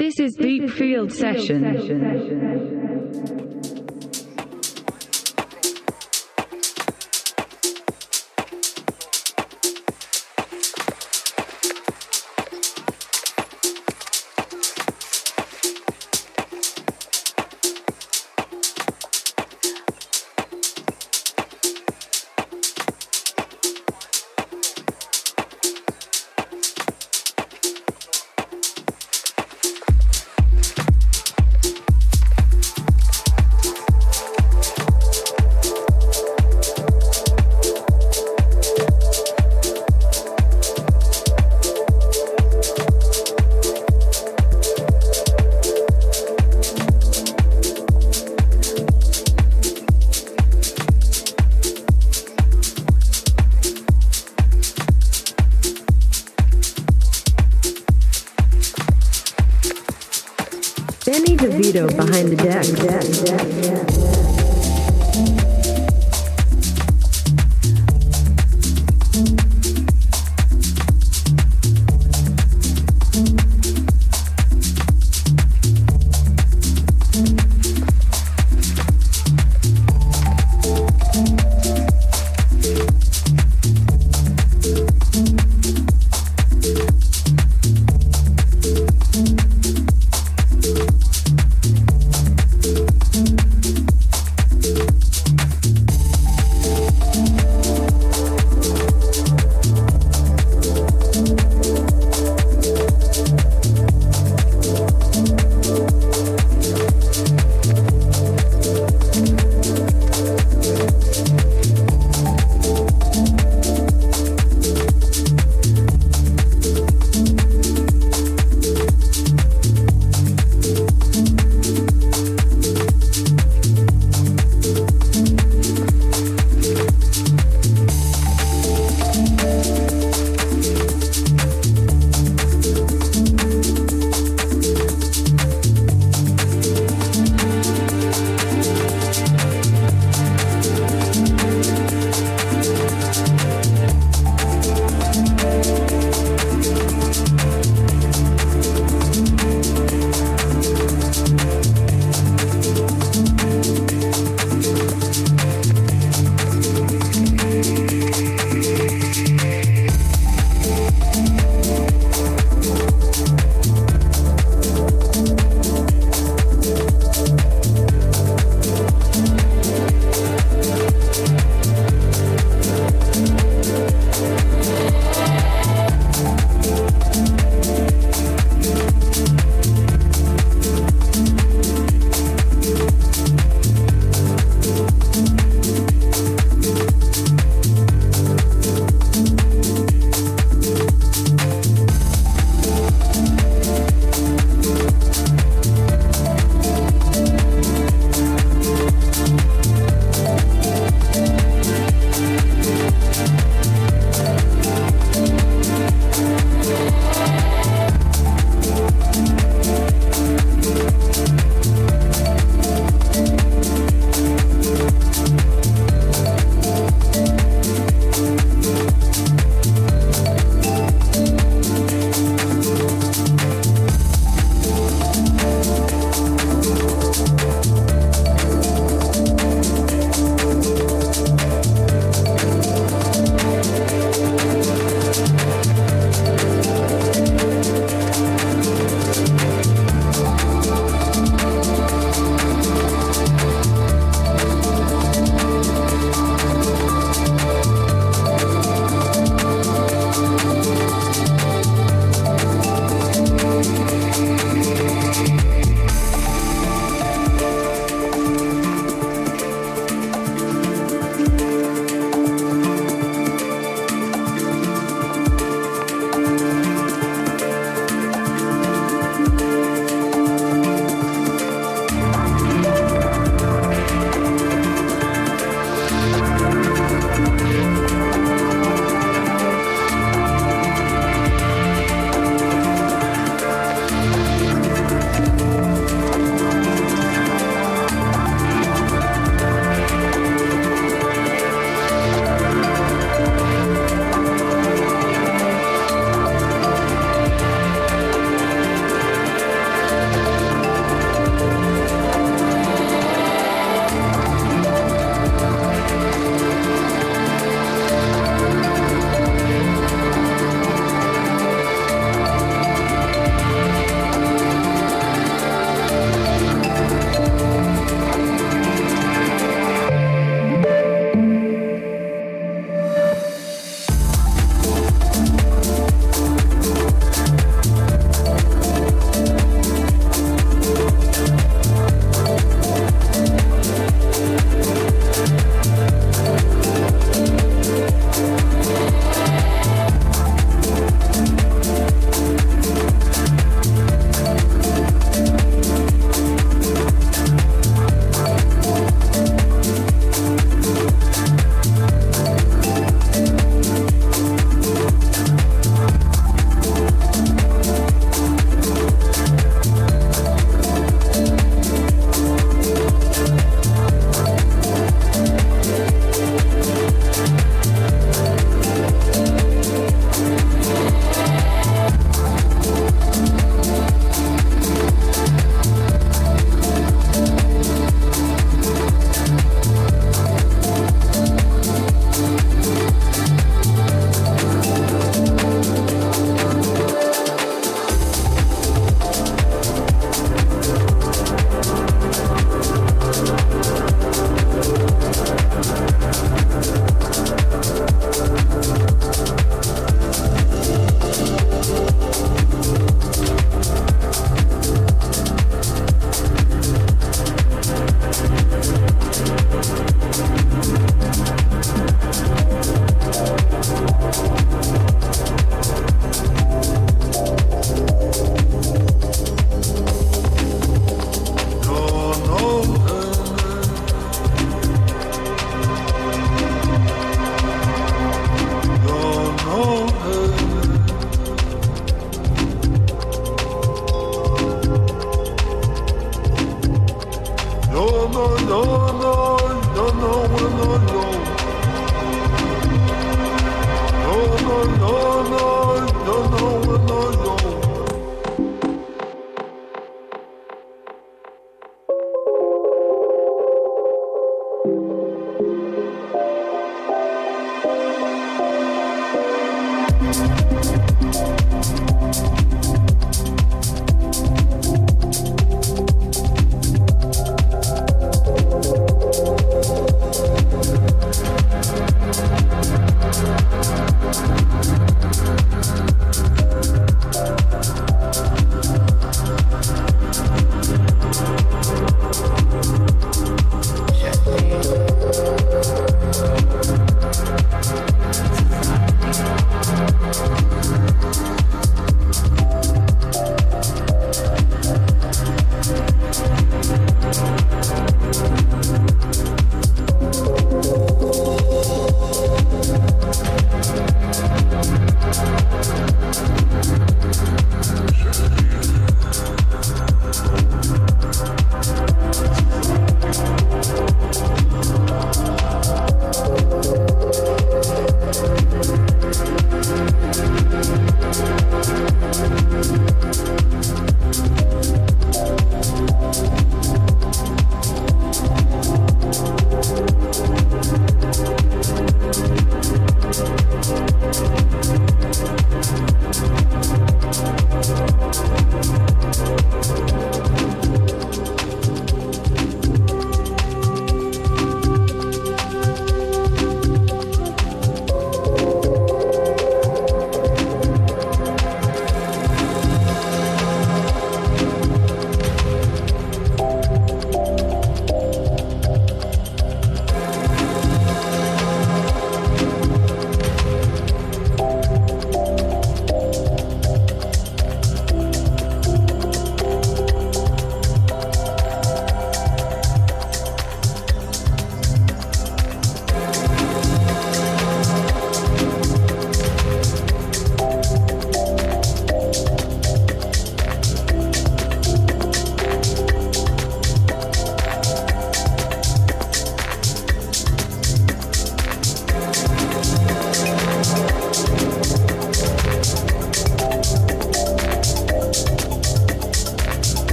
This is Deep Field Session.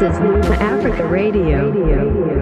This is Lupa Africa Radio.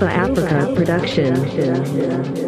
Luba Africa production.